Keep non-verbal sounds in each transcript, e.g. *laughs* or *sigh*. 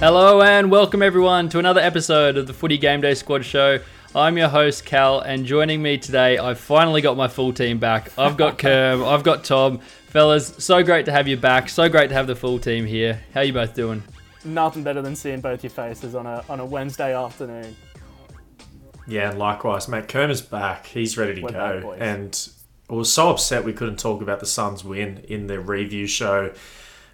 Hello and welcome everyone to another episode of the Footy Game Day Squad Show. I'm your host Cal, and joining me today, I've finally got my full team back. I've got *laughs* Kerm, I've got Tom, fellas. So great to have you back. So great to have the full team here. How are you both doing? Nothing better than seeing both your faces on a on a Wednesday afternoon. Yeah, and likewise, mate. Kerma's back. He's ready to We're go. back, and I was so upset we couldn't talk about the Suns' win in the review show.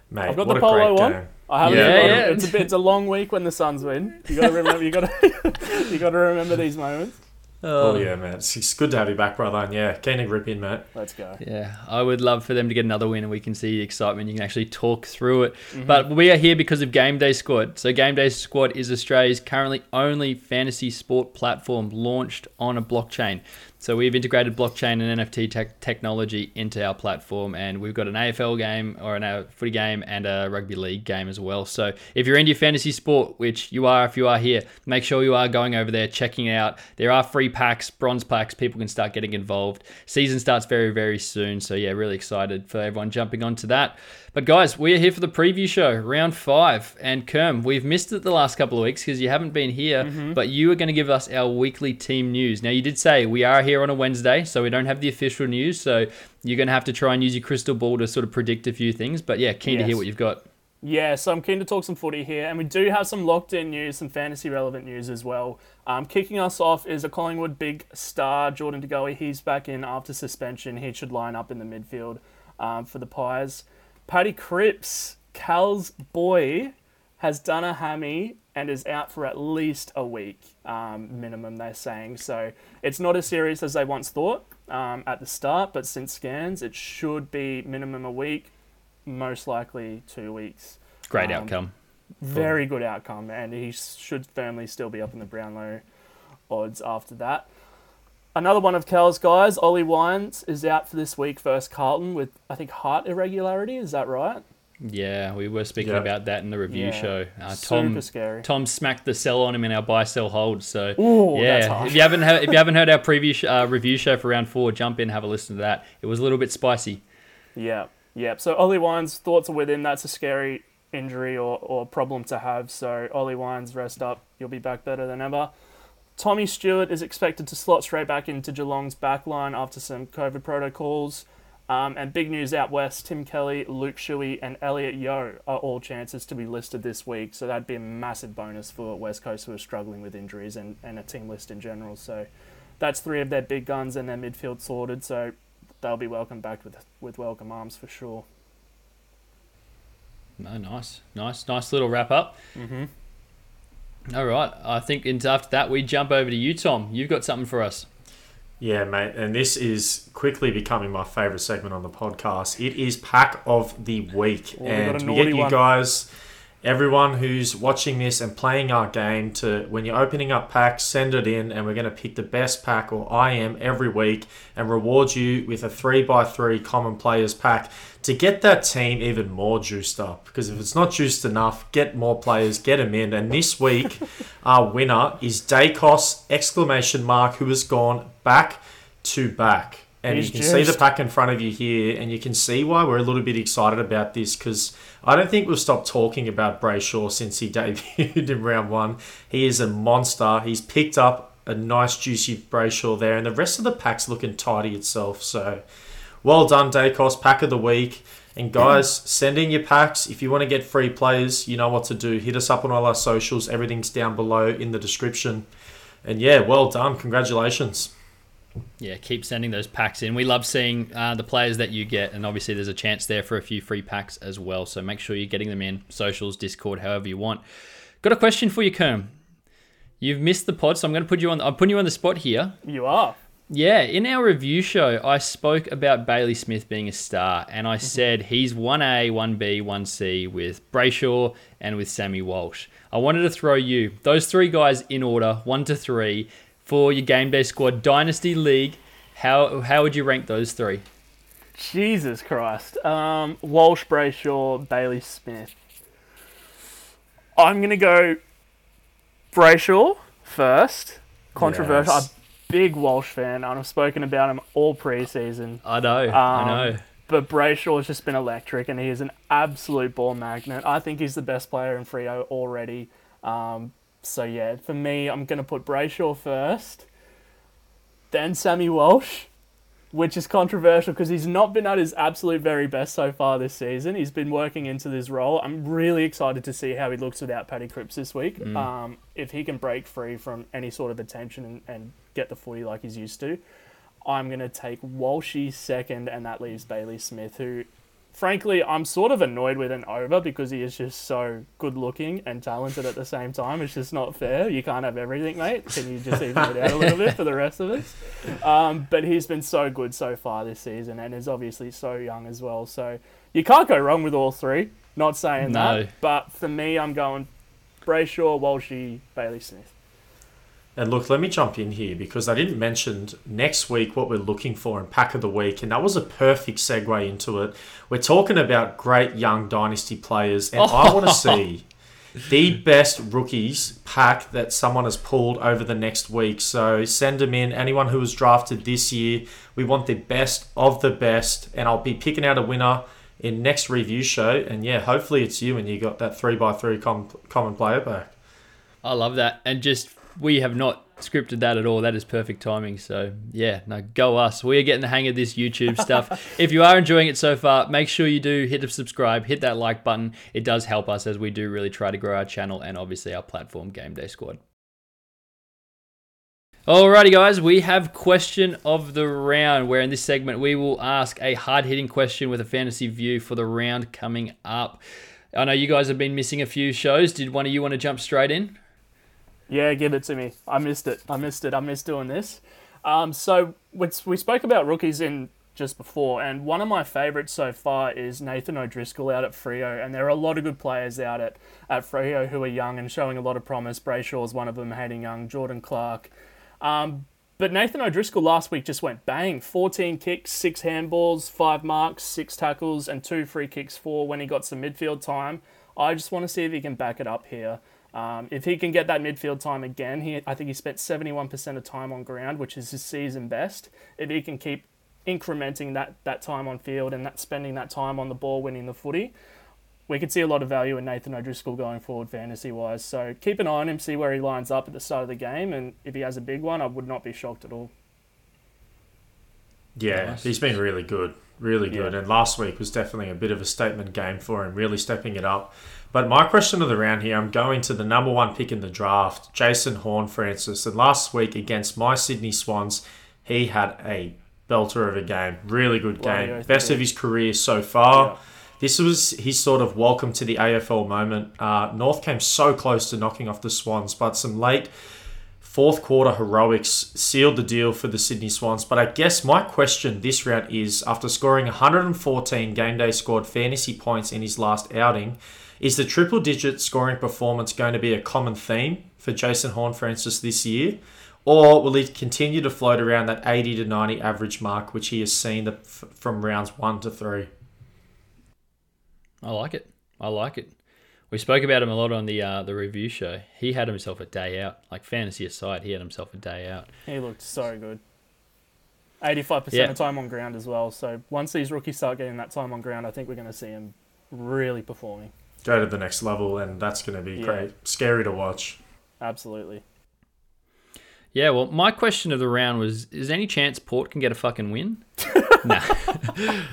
Mate, I've got what the a polo great one. game. I haven't. Yeah, forgotten. yeah. It's a bit, it's a long week when the Suns win. You got to remember. You got to *laughs* you got to remember these moments. Oh, uh, yeah, man. It's, it's good to have you back, brother. And yeah, keen to rip in, mate. Let's go. Yeah, I would love for them to get another win and we can see the excitement. You can actually talk through it. Mm-hmm. But we are here because of Game Day Squad. So, Game Day Squad is Australia's currently only fantasy sport platform launched on a blockchain. So, we've integrated blockchain and NFT tech technology into our platform, and we've got an AFL game or an footy game and a rugby league game as well. So, if you're into your fantasy sport, which you are if you are here, make sure you are going over there, checking out. There are free packs, bronze packs, people can start getting involved. Season starts very, very soon. So, yeah, really excited for everyone jumping onto that. But, guys, we are here for the preview show, round five. And, Kerm, we've missed it the last couple of weeks because you haven't been here, mm-hmm. but you are going to give us our weekly team news. Now, you did say we are here on a Wednesday, so we don't have the official news. So, you're going to have to try and use your crystal ball to sort of predict a few things. But, yeah, keen to hear what you've got. Yeah, so I'm keen to talk some footy here, and we do have some locked in news, some fantasy relevant news as well. Um, kicking us off is a Collingwood big star, Jordan De Goey. He's back in after suspension. He should line up in the midfield um, for the Pies. Paddy Cripps, Cal's boy, has done a hammy and is out for at least a week um, minimum, they're saying. So it's not as serious as they once thought um, at the start, but since scans, it should be minimum a week, most likely two weeks. Great Um, outcome. Very good outcome, and he should firmly still be up in the Brownlow odds after that. Another one of Cal's guys, Ollie Wines, is out for this week versus Carlton with, I think, heart irregularity. Is that right? Yeah, we were speaking Yeah. about that in the review Yeah. show. Uh, Super Tom scary. Tom smacked the sell on him in our buy sell hold. So Ooh, that's yeah, harsh. if you haven't heard, if you haven't heard our previous uh, review show for round four, jump in, have a listen to that. It was a little bit spicy. Yeah, yeah. So Ollie Wines, thoughts are with him. That's a scary injury or, or problem to have. So Ollie Wines, rest up. You'll be back better than ever. Tommy Stewart is expected to slot straight back into Geelong's backline after some COVID protocols. Um, and big news out west: Tim Kelly, Luke Shuey, and Elliot Yeo are all chances to be listed this week. So that'd be a massive bonus for West Coast who are struggling with injuries and, and a team list in general. So that's three of their big guns and their midfield sorted. So they'll be welcomed back with with welcome arms for sure. No, nice, nice, nice little wrap up. Mm-hmm. All right, I think after that we jump over to you, Tom. You've got something for us. Yeah, mate. And this is quickly becoming my favourite segment on the podcast. It is Pack of the Week. Oh, and we naughty get you one. guys, everyone who's watching this and playing our game, to when you're opening up packs, send it in, and we're going to pick the best pack, or I am, every week, and reward you with a 3x3 common players pack to get that team even more juiced up. Because if it's not juiced enough, get more players, get them in. And this week, *laughs* our winner is Dacos exclamation mark, who has gone back to back. And He's you can see the pack in front of you here, and you can see why we're a little bit excited about this because I don't think we've stopped talking about Brayshaw since he *laughs* debuted in round one. He is a monster. He's picked up a nice, juicy Brayshaw there, and the rest of the pack's looking tidy itself. So, well done, Dacos, pack of the week. And guys, *clears throat* send in your packs. If you want to get free players, you know what to do. Hit us up on all our socials. Everything's down below in the description. And yeah, well done. Congratulations. Yeah, keep sending those packs in. We love seeing uh, the players that you get, and obviously there's a chance there for a few free packs as well. So make sure you're getting them in socials, Discord, however you want. Got a question for you, Kerm. You've missed the pod, so I'm going to put you on. I'm putting you on the spot here. You are. Yeah, in our review show, I spoke about Bailey Smith being a star, and I said he's 1A, 1B, 1C with Brayshaw and with Sammy Walsh. I wanted to throw you those three guys in order, one to three, for your Game Day Squad Dynasty League. How, how would you rank those three? Jesus Christ. Um, Walsh, Brayshaw, Bailey Smith. I'm gonna go Brayshaw first. Controversial. Yes. I'm a big Walsh fan, and I've spoken about him all preseason. I know, Um, I know. but Brayshaw has just been electric, and he is an absolute ball magnet. I think he's the best player in Freo already. Um, so yeah, for me, I'm gonna put Brayshaw first, then Sammy Walsh, which is controversial because he's not been at his absolute very best so far this season. He's been working into this role. I'm really excited to see how he looks without Paddy Cripps this week. Mm. Um, if he can break free from any sort of attention and, and get the footy like he's used to, I'm going to take Walshy second, and that leaves Bailey Smith, who, frankly, I'm sort of annoyed with and over because he is just so good looking and talented at the same time. It's just not fair. You can't have everything, mate. Can you just even it out a little bit for the rest of us? Um, but he's been so good so far this season and is obviously so young as well. So you can't go wrong with all three. Not saying No. that. But for me, I'm going Brayshaw, Walshy, Bailey Smith. And look, let me jump in here because I didn't mention next week what we're looking for in Pack of the Week, and that was a perfect segue into it. We're talking about great young dynasty players, and I want to *laughs* see the best rookies pack that someone has pulled over the next week. So send them in. Anyone who was drafted this year, we want the best of the best, and I'll be picking out a winner in next review show. And yeah, hopefully it's you, and you got that three by three com- common player back. I love that. And just, we have not scripted that at all. That is perfect timing. So, yeah, no, go us. We are getting the hang of this YouTube *laughs* stuff. if you are enjoying it so far, make sure you do hit the subscribe, hit that like button. It does help us as we do really try to grow our channel and obviously our platform, Game Day Squad. Alrighty, guys, we have question of the round, where in this segment we will ask a hard hitting question with a fantasy view for the round coming up. I know you guys have been missing a few shows. Did one of you want to jump straight in? Yeah, give it to me. I missed it. I missed it. I missed doing this. Um, so we spoke about rookies in just before, and one of my favourites so far is Nathan O'Driscoll out at Freo, and there are a lot of good players out at, at Freo who are young and showing a lot of promise. Brayshaw is one of them, Hayden Young, Jordan Clark. Um, but Nathan O'Driscoll last week just went bang 14 kicks, six handballs, five marks, six tackles, and two free kicks for when he got some midfield time. I just want to see if he can back it up here. Um, if he can get that midfield time again, he, I think he spent 71% of time on ground, which is his season best. If he can keep incrementing that, that time on field and that spending that time on the ball winning the footy, we could see a lot of value in Nathan O'Driscoll going forward fantasy wise. So keep an eye on him, see where he lines up at the start of the game, and if he has a big one, I would not be shocked at all. Yeah, Nice. he's been really good, really good. Yeah. And last week was definitely a bit of a statement game for him, really stepping it up. But my question of the round here, I'm going to the number one pick in the draft, Jason Horne-Francis. And last week against my Sydney Swans, he had a belter of a game, really good game, he best of his career so far. Yeah. This was his sort of welcome to the AFL moment. Uh, North came so close to knocking off the Swans, but some late fourth quarter heroics sealed the deal for the Sydney Swans. But I guess my question this round is after scoring 114 game day scored fantasy points in his last outing, is the triple digit scoring performance going to be a common theme for Jason Horne-Francis this year? Or will he continue to float around that 80 to 90 average mark, which he has seen the, from rounds one to three? I like it. I like it. We spoke about him a lot on the uh, the review show. He had himself a day out. Like fantasy aside, he had himself a day out. He looked so good. 85% Yeah. of time on ground as well. So once these rookies start getting that time on ground, I think we're going to see him really performing. Go to the next level, and that's going to be Yeah. great. Scary to watch. Absolutely. Yeah, well, my question of the round was: Is there any chance Port can get a fucking win? *laughs* no. *laughs*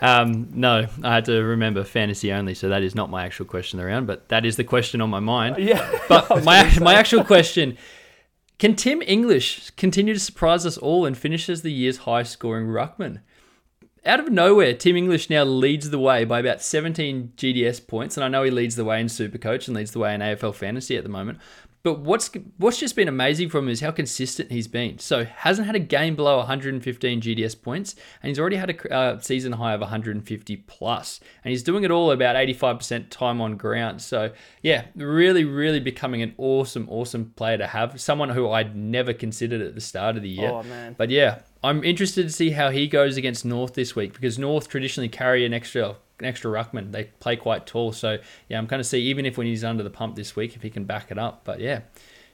um, no, I had to remember fantasy only, so that is not my actual question around, but that is the question on my mind. Yeah. But *laughs* my my actual question: Can Tim English continue to surprise us all and finish as the year's highest scoring ruckman? Out of nowhere, Tim English now leads the way by about 17 GDS points, and I know he leads the way in Supercoach and leads the way in AFL Fantasy at the moment. But what's what's just been amazing from him is how consistent he's been. So hasn't had a game below 115 GDS points, and he's already had a uh, season high of 150 plus, and he's doing it all about 85% time on ground. So yeah, really, really becoming an awesome, awesome player to have. Someone who I'd never considered at the start of the year. Oh, man. But yeah, I'm interested to see how he goes against North this week because North traditionally carry an extra an extra ruckman. They play quite tall, so yeah, I'm going to see even if when he's under the pump this week if he can back it up. But yeah,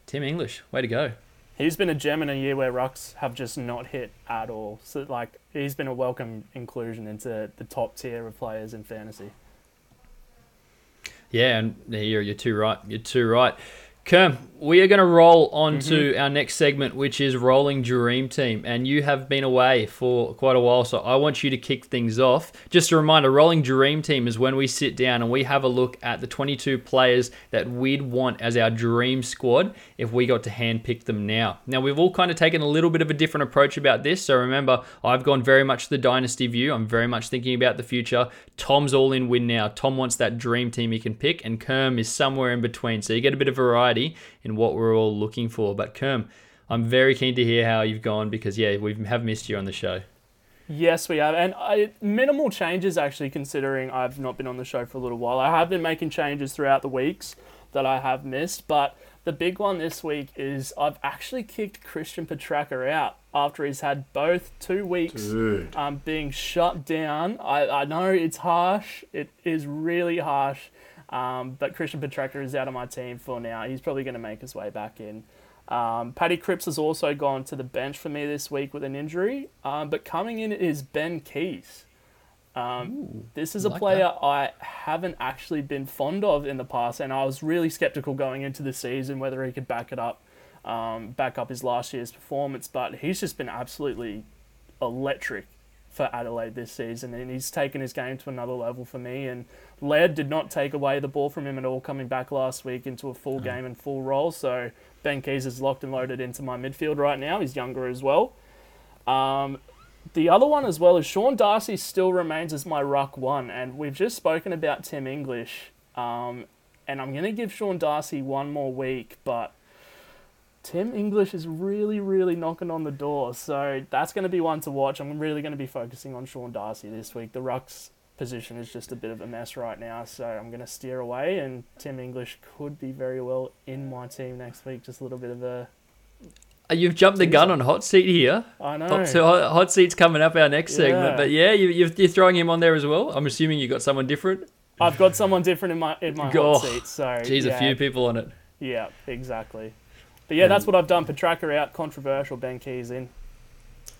Tim English, way to go. he's been a gem in a year where rucks have just not hit at all. So like he's been a welcome inclusion into the top tier of players in fantasy. Yeah, and you're, you're too right. You're too right. Kerm, we are going to roll on Mm-hmm. to our next segment, which is Rolling Dream Team. And you have been away for quite a while, so I want you to kick things off. Just a reminder Rolling Dream Team is when we sit down and we have a look at the 22 players that we'd want as our dream squad if we got to handpick them now. Now, we've all kind of taken a little bit of a different approach about this. So remember, I've gone very much the dynasty view. I'm very much thinking about the future. Tom's all in win now. Tom wants that dream team he can pick, and Kerm is somewhere in between. So you get a bit of variety in what we're all looking for. But Kerm, I'm very keen to hear how you've gone because yeah, we have missed you on the show. Yes, we have, and I, minimal changes actually. Considering I've not been on the show for a little while, I have been making changes throughout the weeks that I have missed. But the big one this week is I've actually kicked Christian Petracca out after he's had both two weeks um, being shut down. I, I know it's harsh. It is really harsh. Um, but Christian Petracca is out of my team for now. He's probably going to make his way back in. Um, Paddy Cripps has also gone to the bench for me this week with an injury. Um, but coming in is Ben Keays. Um, this is a like player I haven't actually been fond of in the past, and I was really skeptical going into the season whether he could back it up, um, back up his last year's performance. But he's just been absolutely electric for Adelaide this season, and he's taken his game to another level for me. And Laird did not take away the ball from him at all, coming back last week into a full game and full role. So Ben Keays is locked and loaded into my midfield right now. He's younger as well. Um, the other one as well is Sean Darcy still remains as my ruck one, and we've just spoken about Tim English. Um, and I'm going to give Sean Darcy one more week, but Tim English is really, really knocking on the door. So that's going to be one to watch. I'm really going to be focusing on Sean Darcy this week. The ruck's position is just a bit of a mess right now, so I'm going to steer away. And Tim English could be very well in my team next week. Just a little bit of a. Uh, You've jumped the gun on hot seat here. I know. Hot, so hot, seat's coming up our next segment, but yeah, you, you're, you're throwing him on there as well. I'm assuming you've got someone different. I've got someone different in my in my Oh, hot seat. So *laughs* Geez, yeah, a few people on it. Yeah, exactly. But yeah, that's what I've done. Petracca out, controversial. Ben Keays in.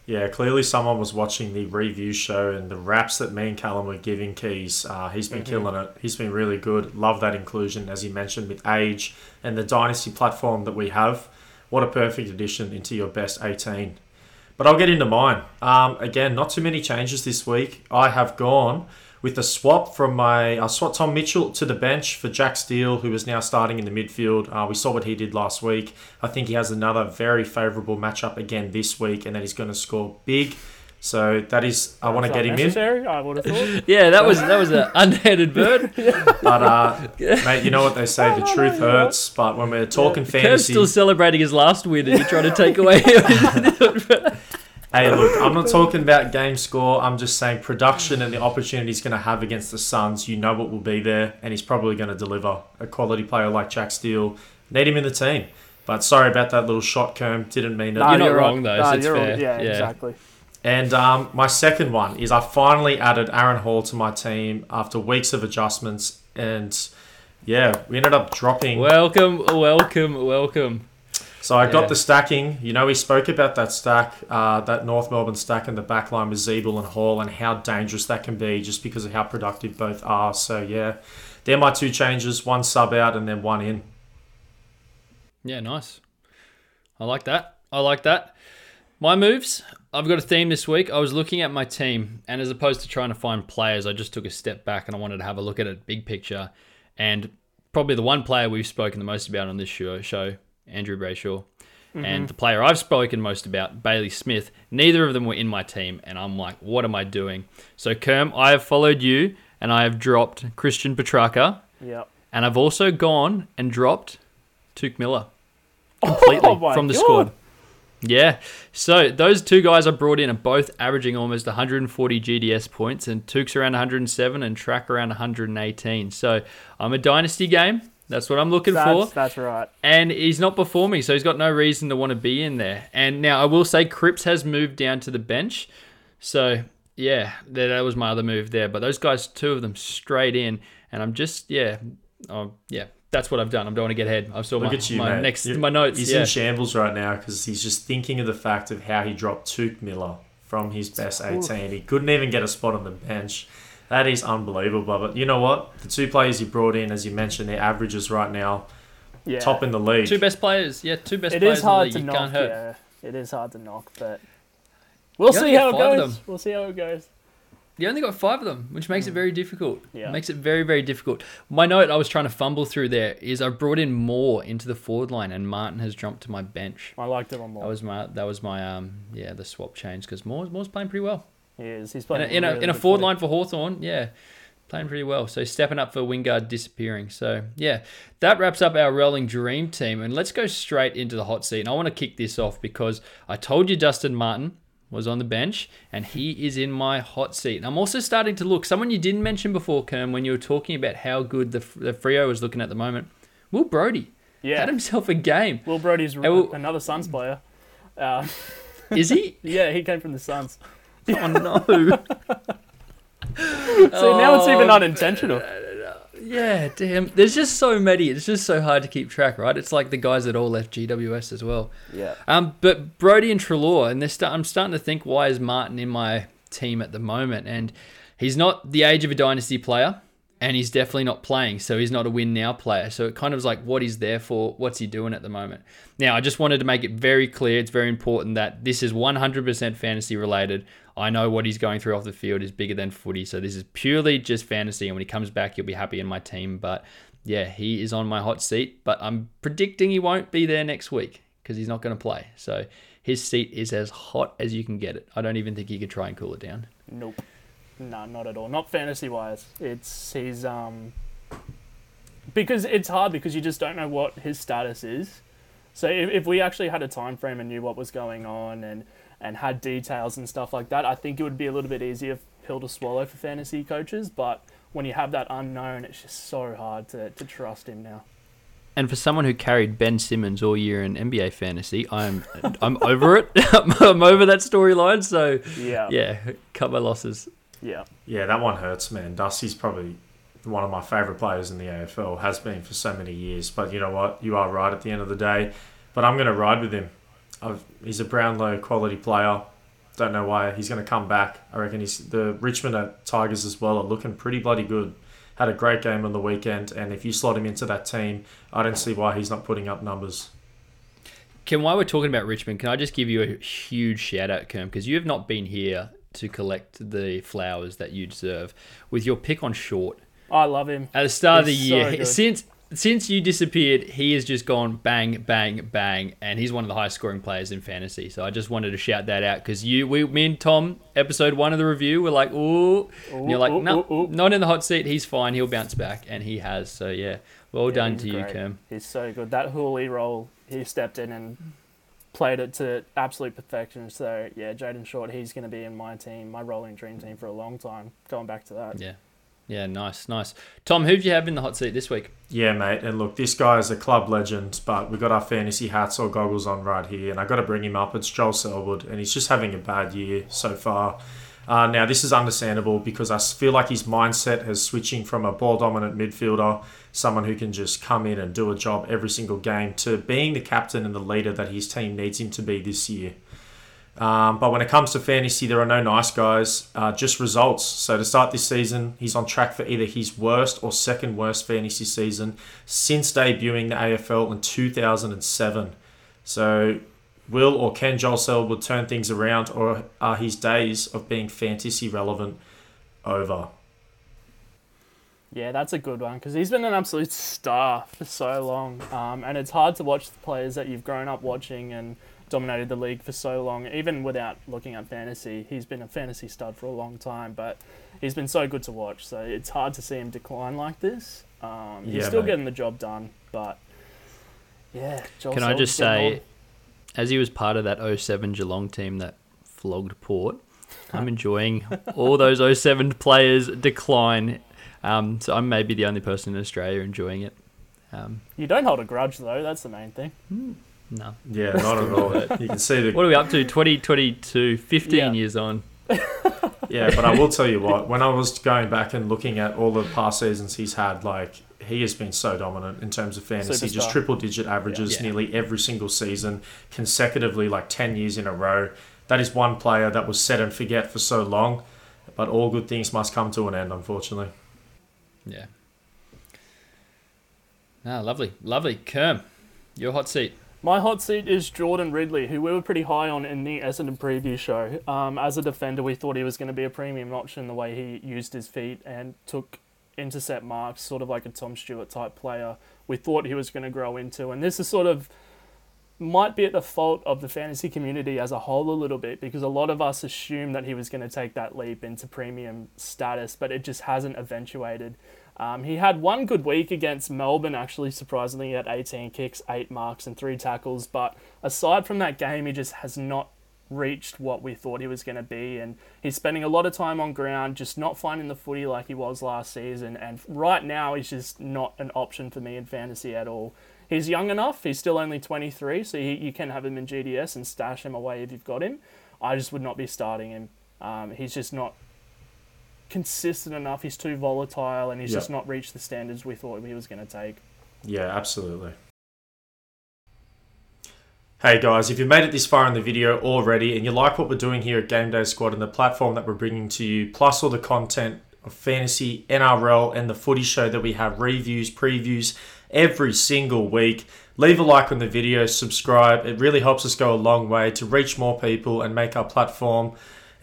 Yeah, clearly someone was watching the review show and the raps that me and Callum were giving Keays. Uh, he's been killing it. He's been really good. Love that inclusion, as you mentioned, with age and the Dynasty platform that we have. What a perfect addition into your best 18. But I'll get into mine. Um, again, not too many changes this week. I have gone with a swap from my I swapped Tom Mitchell to the bench for Jack Steele, who is now starting in the midfield. Uh, we saw what he did last week. I think he has another very favourable matchup again this week, and that he's going to score big. So that is, I want to get him in. I would have thought. *laughs* Yeah, that was that was an unhanded bird. *laughs* But uh, mate, you know what they say: the *laughs* truth hurts. But when we're talking Kurt's fantasy, still celebrating his last win, and you're trying to take away. Hey, look, I'm not *laughs* talking about game score. I'm just saying production and the opportunity he's going to have against the Suns. You know what will be there, and he's probably going to deliver. A quality player like Jack Steele, need him in the team. But sorry about that little shot, Kerm. Didn't mean it. Nah, You're not right. wrong, though, so Nah, it's you're fair. yeah, Yeah. exactly. And um, my second one is I finally added Aaron Hall to my team after weeks of adjustments, and yeah, we ended up dropping. welcome, welcome, welcome. So I Yeah. got the stacking. You know, we spoke about that stack, uh, that North Melbourne stack in the back line with Ziebell and Hall, and how dangerous that can be just because of how productive both are. So yeah, they're my two changes: one sub out and then one in. Yeah, nice. I like that. I like that. My moves. I've got a theme this week. I was looking at my team, and as opposed to trying to find players, I just took a step back and I wanted to have a look at it big picture. And probably the one player we've spoken the most about on this show, show Andrew Brayshaw, and mm-hmm. the player I've spoken most about, Bailey Smith. Neither of them were in my team, and I'm like, what am I doing? So, Kerm, I have followed you, and I have dropped Christian Petracca, Yep. and I've also gone and dropped Touk Miller *laughs* oh completely Oh from the God. squad. Yeah. So those two guys I brought in are both averaging almost 140 GDS points, and Touk's around 107 and Track around 118. So I'm a dynasty game. That's what I'm looking That's, for. that's right. And he's not performing, so he's got no reason to want to be in there. And now I will say Cripps has moved down to the bench. So yeah, that that was my other move there. But those guys, two of them straight in, and I'm just yeah, oh yeah, that's what I've done. I don't want to get ahead. I saw Look my, at you, my mate. next You- my notes. He's yeah. in shambles right now because he's just thinking of the fact of how he dropped Touk Miller from his best 18. He couldn't even get a spot on the bench. That is unbelievable. But you know what? The two players you brought in, as you mentioned, their averages right now Yeah. top in the league. Two best players. Yeah, two best It players. is hard in to the league. You knock. can't hurt. Yeah, it is hard to knock, but we'll You see how it goes. We'll see how it goes. You only got five of them, which makes it very difficult. Mm. Yeah. Makes it very, very difficult. My note I was trying to fumble through there is I brought in Moore into the forward line and Martin has jumped to my bench. I liked it on That was my that was my um yeah the swap change because Moore's Moore's playing pretty well He is. He's in playing a in a, really in a forward footy. line for Hawthorn yeah. Playing pretty well. So stepping up for Wingard disappearing. So yeah. That wraps up our rolling dream team. And let's go straight into the hot seat. And I want to kick this off because I told you Dustin Martin was on the bench and he is in my hot seat. And I'm also starting to look. Someone you didn't mention before Kerm when you were talking about how good the the Freo is looking at the moment. Will Brodie Yeah. had himself a game. Will Brodie's will- another Suns player. Uh, is he? *laughs* Yeah, he came from the Suns. Oh *laughs* no *laughs* So now it's even Oh, unintentional. Yeah, damn. There's just so many. It's just so hard to keep track, right? It's like the guys that all left GWS as well. Yeah. Um, but Brodie and Trelaw, and I'm starting to think, why is Martin in my team at the moment? And he's not the age of a dynasty player, and he's definitely not playing, so he's not a win now player. So it kind of is like what he's there for, what's he doing at the moment. Now, I just wanted to make it very clear, it's very important that this is 100% fantasy related. I know what he's going through off the field is bigger than footy, so this is purely just fantasy. And when he comes back, he'll be happy in my team. But yeah, he is on my hot seat, but I'm predicting he won't be there next week because he's not going to play. So his seat is as hot as you can get it. I don't even think he could try and cool it down. Nope. No, not at all. Not fantasy wise. It's his um because it's hard because you just don't know what his status is. So if, if we actually had a time frame and knew what was going on and and had details and stuff like that, I think it would be a little bit easier pill to swallow for fantasy coaches. But when you have that unknown, it's just so hard to, to trust him now. And for someone who carried Ben Simmons all year in NBA fantasy, I'm I'm over it. *laughs* I'm over that storyline. So Yeah. yeah, cut my losses. Yeah. Yeah, that one hurts, man. Dusty's probably one of my favourite players in the AFL, has been for so many years. But you know what? You are right at the end of the day. But I'm going to ride with him. I've, he's a Brownlow quality player. Don't know why he's going to come back. I reckon he's the Richmond at Tigers as well are looking pretty bloody good. Had a great game on the weekend, and if you slot him into that team, I don't see why he's not putting up numbers. Can while we're talking about Richmond, can I just give you a huge shout out, Kerm, because you have not been here to collect the flowers that you deserve with your pick on short. I love him. At the start of the He's so year, *laughs* since since you disappeared, he has just gone bang, bang, bang, and he's one of the highest scoring players in fantasy. So I just wanted to shout that out because you, we, me and Tom, episode one of the review, we're like, ooh, and you're like, no, ooh. not in the hot seat. He's fine. He'll bounce back, and he has. So yeah, well Yeah, done to you, great. Kerm. He's so good. That Houli role, he stepped in and played it to absolute perfection. So yeah, Jayden Short, he's going to be in my team, my rolling dream team for a long time. Going back to that. Yeah, yeah, nice, nice. Tom, who do you have in the hot seat this week? Yeah, mate. And look, this guy is a club legend, but we've got our fantasy hats or goggles on right here, and i got to bring him up. It's Joel Selwood, and he's just having a bad year so far. Uh, now, this is understandable because I feel like his mindset has switching from a ball dominant midfielder, someone who can just come in and do a job every single game, to being the captain and the leader that his team needs him to be this year. Um, but when it comes to fantasy, there are no nice guys, uh, just results. So to start this season, he's on track for either his worst or second worst fantasy season since debuting the AFL in 2007. So will or can Joel Selwood turn things around, or are his days of being fantasy relevant over? Yeah, that's a good one because he's been an absolute star for so long, um, and it's hard to watch the players that you've grown up watching and dominated the league for so long. Even without looking at fantasy, he's been a fantasy stud for a long time, but he's been so good to watch. So it's hard to see him decline like this. Um, he's Yeah, still mate. getting the job done, but yeah. Joel Can I just say, as he was part of that 07 Geelong team that flogged Port, *laughs* I'm enjoying all those 07 players decline. Um, so I'm maybe the only person in Australia enjoying it. Um, you don't hold a grudge though. That's the main thing. No. Yeah, not at all. *laughs* You can see the What are we up to? 2022, 15 Yeah. years on. *laughs* Yeah, but I will tell you what, when I was going back and looking at all the past seasons he's had, like he has been so dominant in terms of fantasy, Superstar. just triple digit averages Yeah. nearly every single season, consecutively, like 10 years in a row. That is one player that was set and forget for so long, but all good things must come to an end, unfortunately. Yeah. Ah, lovely, lovely. Kerm, your hot seat. My hot seat is Jordan Ridley, who we were pretty high on in the Essendon preview show. Um, as a defender, we thought he was going to be a premium option the way he used his feet and took intercept marks, sort of like a Tom Stewart type player. We thought he was going to grow into, and this is sort of might be at the fault of the fantasy community as a whole a little bit because a lot of us assumed that he was going to take that leap into premium status, but it just hasn't eventuated. Um, he had one good week against Melbourne, actually, surprisingly. at 18 kicks, 8 marks, and 3 tackles. But aside from that game, he just has not reached what we thought he was going to be. And he's spending a lot of time on ground, just not finding the footy like he was last season. And right now, he's just not an option for me in fantasy at all. He's young enough, he's still only 23, so he, you can have him in GDS and stash him away if you've got him. I just would not be starting him. Um, he's just not consistent enough. He's too volatile, and he's Yeah. just not reached the standards we thought he was going to take. Yeah, absolutely. Hey guys, if you've made it this far in the video already and you like what we're doing here at Game Day Squad and the platform that we're bringing to you, plus all the content of fantasy, NRL, and the footy show that we have reviews, previews every single week, leave a like on the video, subscribe. It really helps us go a long way to reach more people and make our platform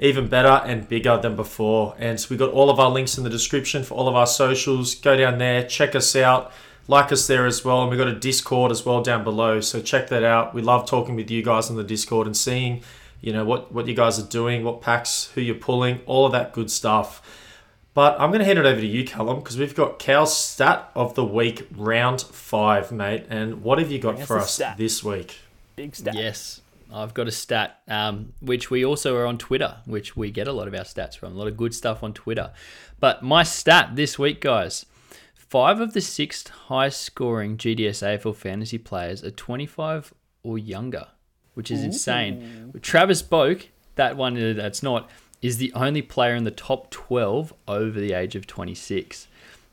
even better and bigger than before. And so we got all of our links in the description for all of our socials. Go down there, check us out, like us there as well. And we've got a Discord as well down below. So check that out. We love talking with you guys on the Discord and seeing, you know, what, what you guys are doing, what packs, who you're pulling, all of that good stuff. But I'm going to hand it over to you, Callum, because we've got Cal's stat of the week, round five, mate. And what have you got Bring for us stat. this week? Big stat. Yes, I've got a stat, um, which we also are on Twitter, which we get a lot of our stats from. A lot of good stuff on Twitter. But my stat this week, guys five of the six highest scoring GDS AFL fantasy players are 25 or younger, which is insane. Travis Boak, that one uh, that's not, is the only player in the top 12 over the age of 26.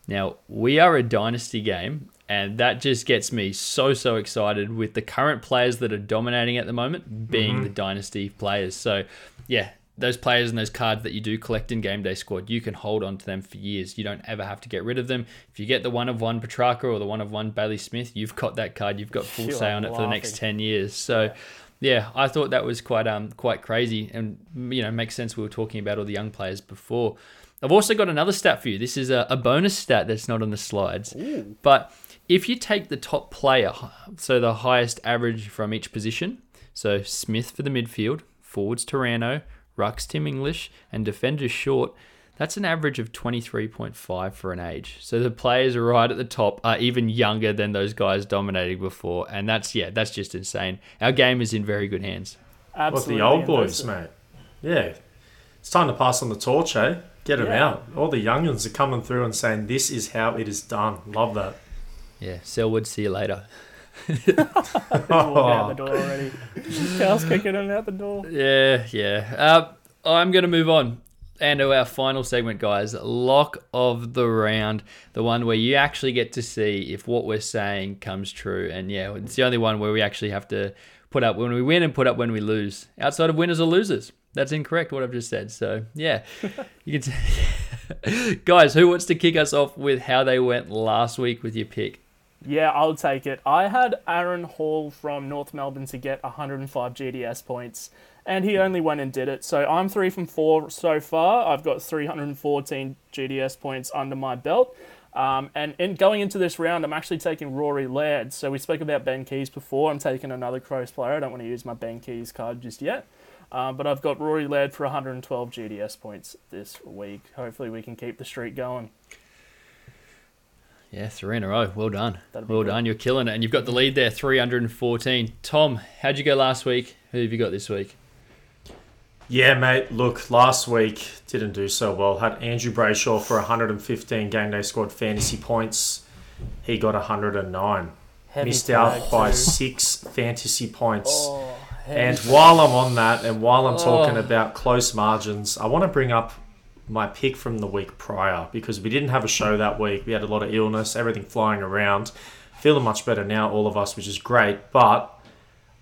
Now, we are a dynasty game, and that just gets me so, so excited with the current players that are dominating at the moment being the dynasty players. So, yeah, those players and those cards that you do collect in Game Day Squad, you can hold on to them for years. You don't ever have to get rid of them. If you get the one of one Petracca or the one of one Bailey Smith, you've got that card. You've got full say on it for the next 10 years. So, yeah, I thought that was quite um quite crazy, and you know makes sense. We were talking about all the young players before. I've also got another stat for you. This is a, a bonus stat that's not on the slides, but if you take the top player, so the highest average from each position, so Smith for the midfield, forwards Torano, rucks Tim English, and defenders short. That's an average of 23.5 for an age. So the players right at the top are even younger than those guys dominating before. And that's, yeah, that's just insane. Our game is in very good hands. What Absolutely. the old boys, mate. Yeah. It's time to pass on the torch, eh? Get them Yeah. out. All the youngins are coming through and saying, this is how it is done. Love that. Yeah, Selwood, see you later. *laughs* He's walking out the door already. Cal's kicking him out the door. Yeah, yeah. Uh, I'm going to move on. And to our final segment, guys, lock of the round, the one where you actually get to see if what we're saying comes true. And yeah, it's the only one where we actually have to put up when we win and put up when we lose. Outside of winners or losers, that's incorrect. What I've just said. So yeah, *laughs* you can. T- *laughs* guys, who wants to kick us off with how they went last week with your pick? Yeah, I'll take it. I had Aaron Hall from North Melbourne to get 105 GDS points, and he only went and did it. So I'm three from four so far. I've got 314 GDS points under my belt. Um, and in going into this round, I'm actually taking Rory Laird. So we spoke about Ben Keays before. I'm taking another Crows player. I don't want to use my Ben Keays card just yet. Um, but I've got Rory Laird for 112 GDS points this week. Hopefully, we can keep the streak going. Yeah, three in a row. Well done. That'd Well good. done. You're killing it. And you've got the lead there, 314. Tom, how'd you go last week? Who have you got this week? Yeah, mate. Look, last week didn't do so well. Had Andrew Brayshaw for 115 game day squad fantasy points. He got 109. Heavy Missed out flag by too. six fantasy points. Oh, And while I'm on that, and while I'm talking Oh. about close margins, I want to bring up my pick from the week prior because we didn't have a show that week. We had a lot of illness, everything flying around. Feeling much better now, all of us, which is great. But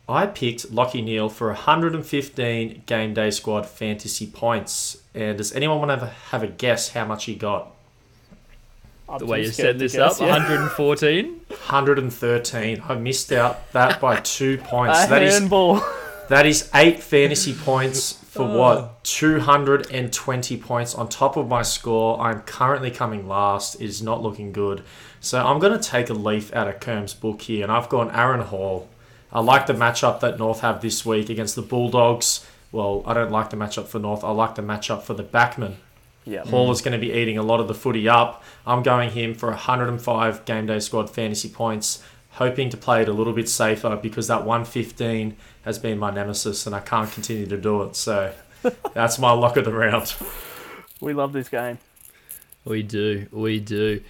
I picked Lachie Neale for 115 game day squad fantasy points. And does anyone want to have a guess how much he got? I'm The way you set this guess, up, yeah. 114. *laughs* 113. I missed out that by two *laughs* points. A That is handball. That is eight fantasy points for Oh. what? 220 points on top of my score. I'm currently coming last. It is not looking good. So I'm going to take a leaf out of Kerm's book here, and I've gone Aaron Hall. I like the matchup that North have this week against the Bulldogs. Well, I don't like the matchup for North. I like the matchup for the Backman. yeah. Hall is going to be eating a lot of the footy up. I'm going him for 105 game day squad fantasy points, hoping to play it a little bit safer because that 115 has been my nemesis and I can't continue to do it. So *laughs* that's my lock of the round. We love this game. We do, we do.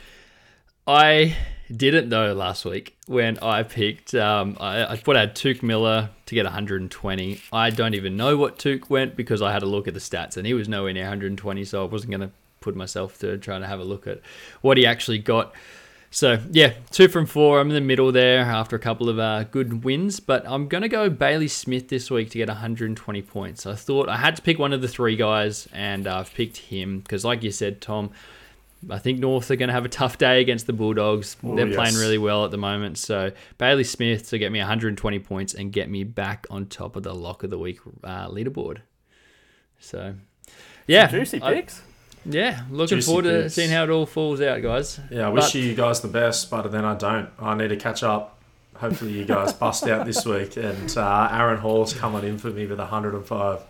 I didn't know last week when I picked. Um, I, I put out Touk Miller to get 120. I don't even know what Touk went because I had a look at the stats and he was nowhere near 120, so I wasn't going to put myself to trying to have a look at what he actually got. So yeah, two from four. I'm in the middle there after a couple of uh, good wins, but I'm gonna go Bailey Smith this week to get 120 points. I thought I had to pick one of the three guys, and I've picked him because, like you said, Tom, I think North are going to have a tough day against the Bulldogs. Oh, They're yes. playing really well at the moment. So Bailey Smith to get me 120 points and get me back on top of the lock of the week uh, leaderboard. So yeah, Juicy I- picks. Yeah, looking Juicy forward to picks. seeing how it all falls out, guys. Yeah, I wish But- you guys the best, but then I don't. I need to catch up. Hopefully, you guys *laughs* bust out this week. And uh, Aaron Hall's coming in for me with 105.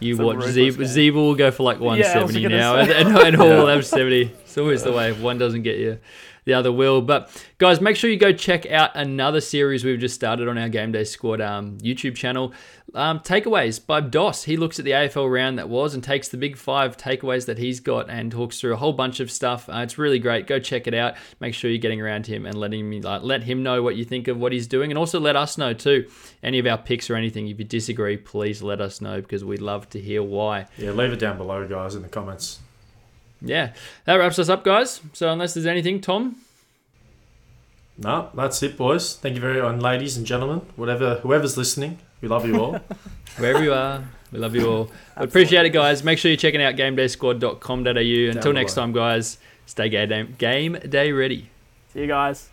You watch ruthless Zeba, will go for like Yeah, I was 170 gonna now, and, and, and Hall will *laughs* have 70. It's always the way. If one doesn't get you, the other will. But guys, make sure you go check out another series we've just started on our Game Day Squad um, YouTube channel. Um, takeaways by Doss. He looks at the AFL round that was and takes the big five takeaways that he's got and talks through a whole bunch of stuff. Uh, it's really great. Go check it out. Make sure you're getting around him and letting me like, let him know what you think of what he's doing, and also let us know too. Any of our picks or anything. If you disagree, please let us know because we'd love to hear why. Yeah, leave it down below, guys, in the comments. Yeah, that wraps us up, guys. So unless there's anything, Tom, No, that's it, boys. Thank you very much, ladies and gentlemen. Whatever, whoever's listening, we love you all. *laughs* wherever you are, we love you all. We appreciate it, guys. Make sure you're checking out gamedaysquad.com.au. Until next time, guys, stay game day, game day ready. See you guys.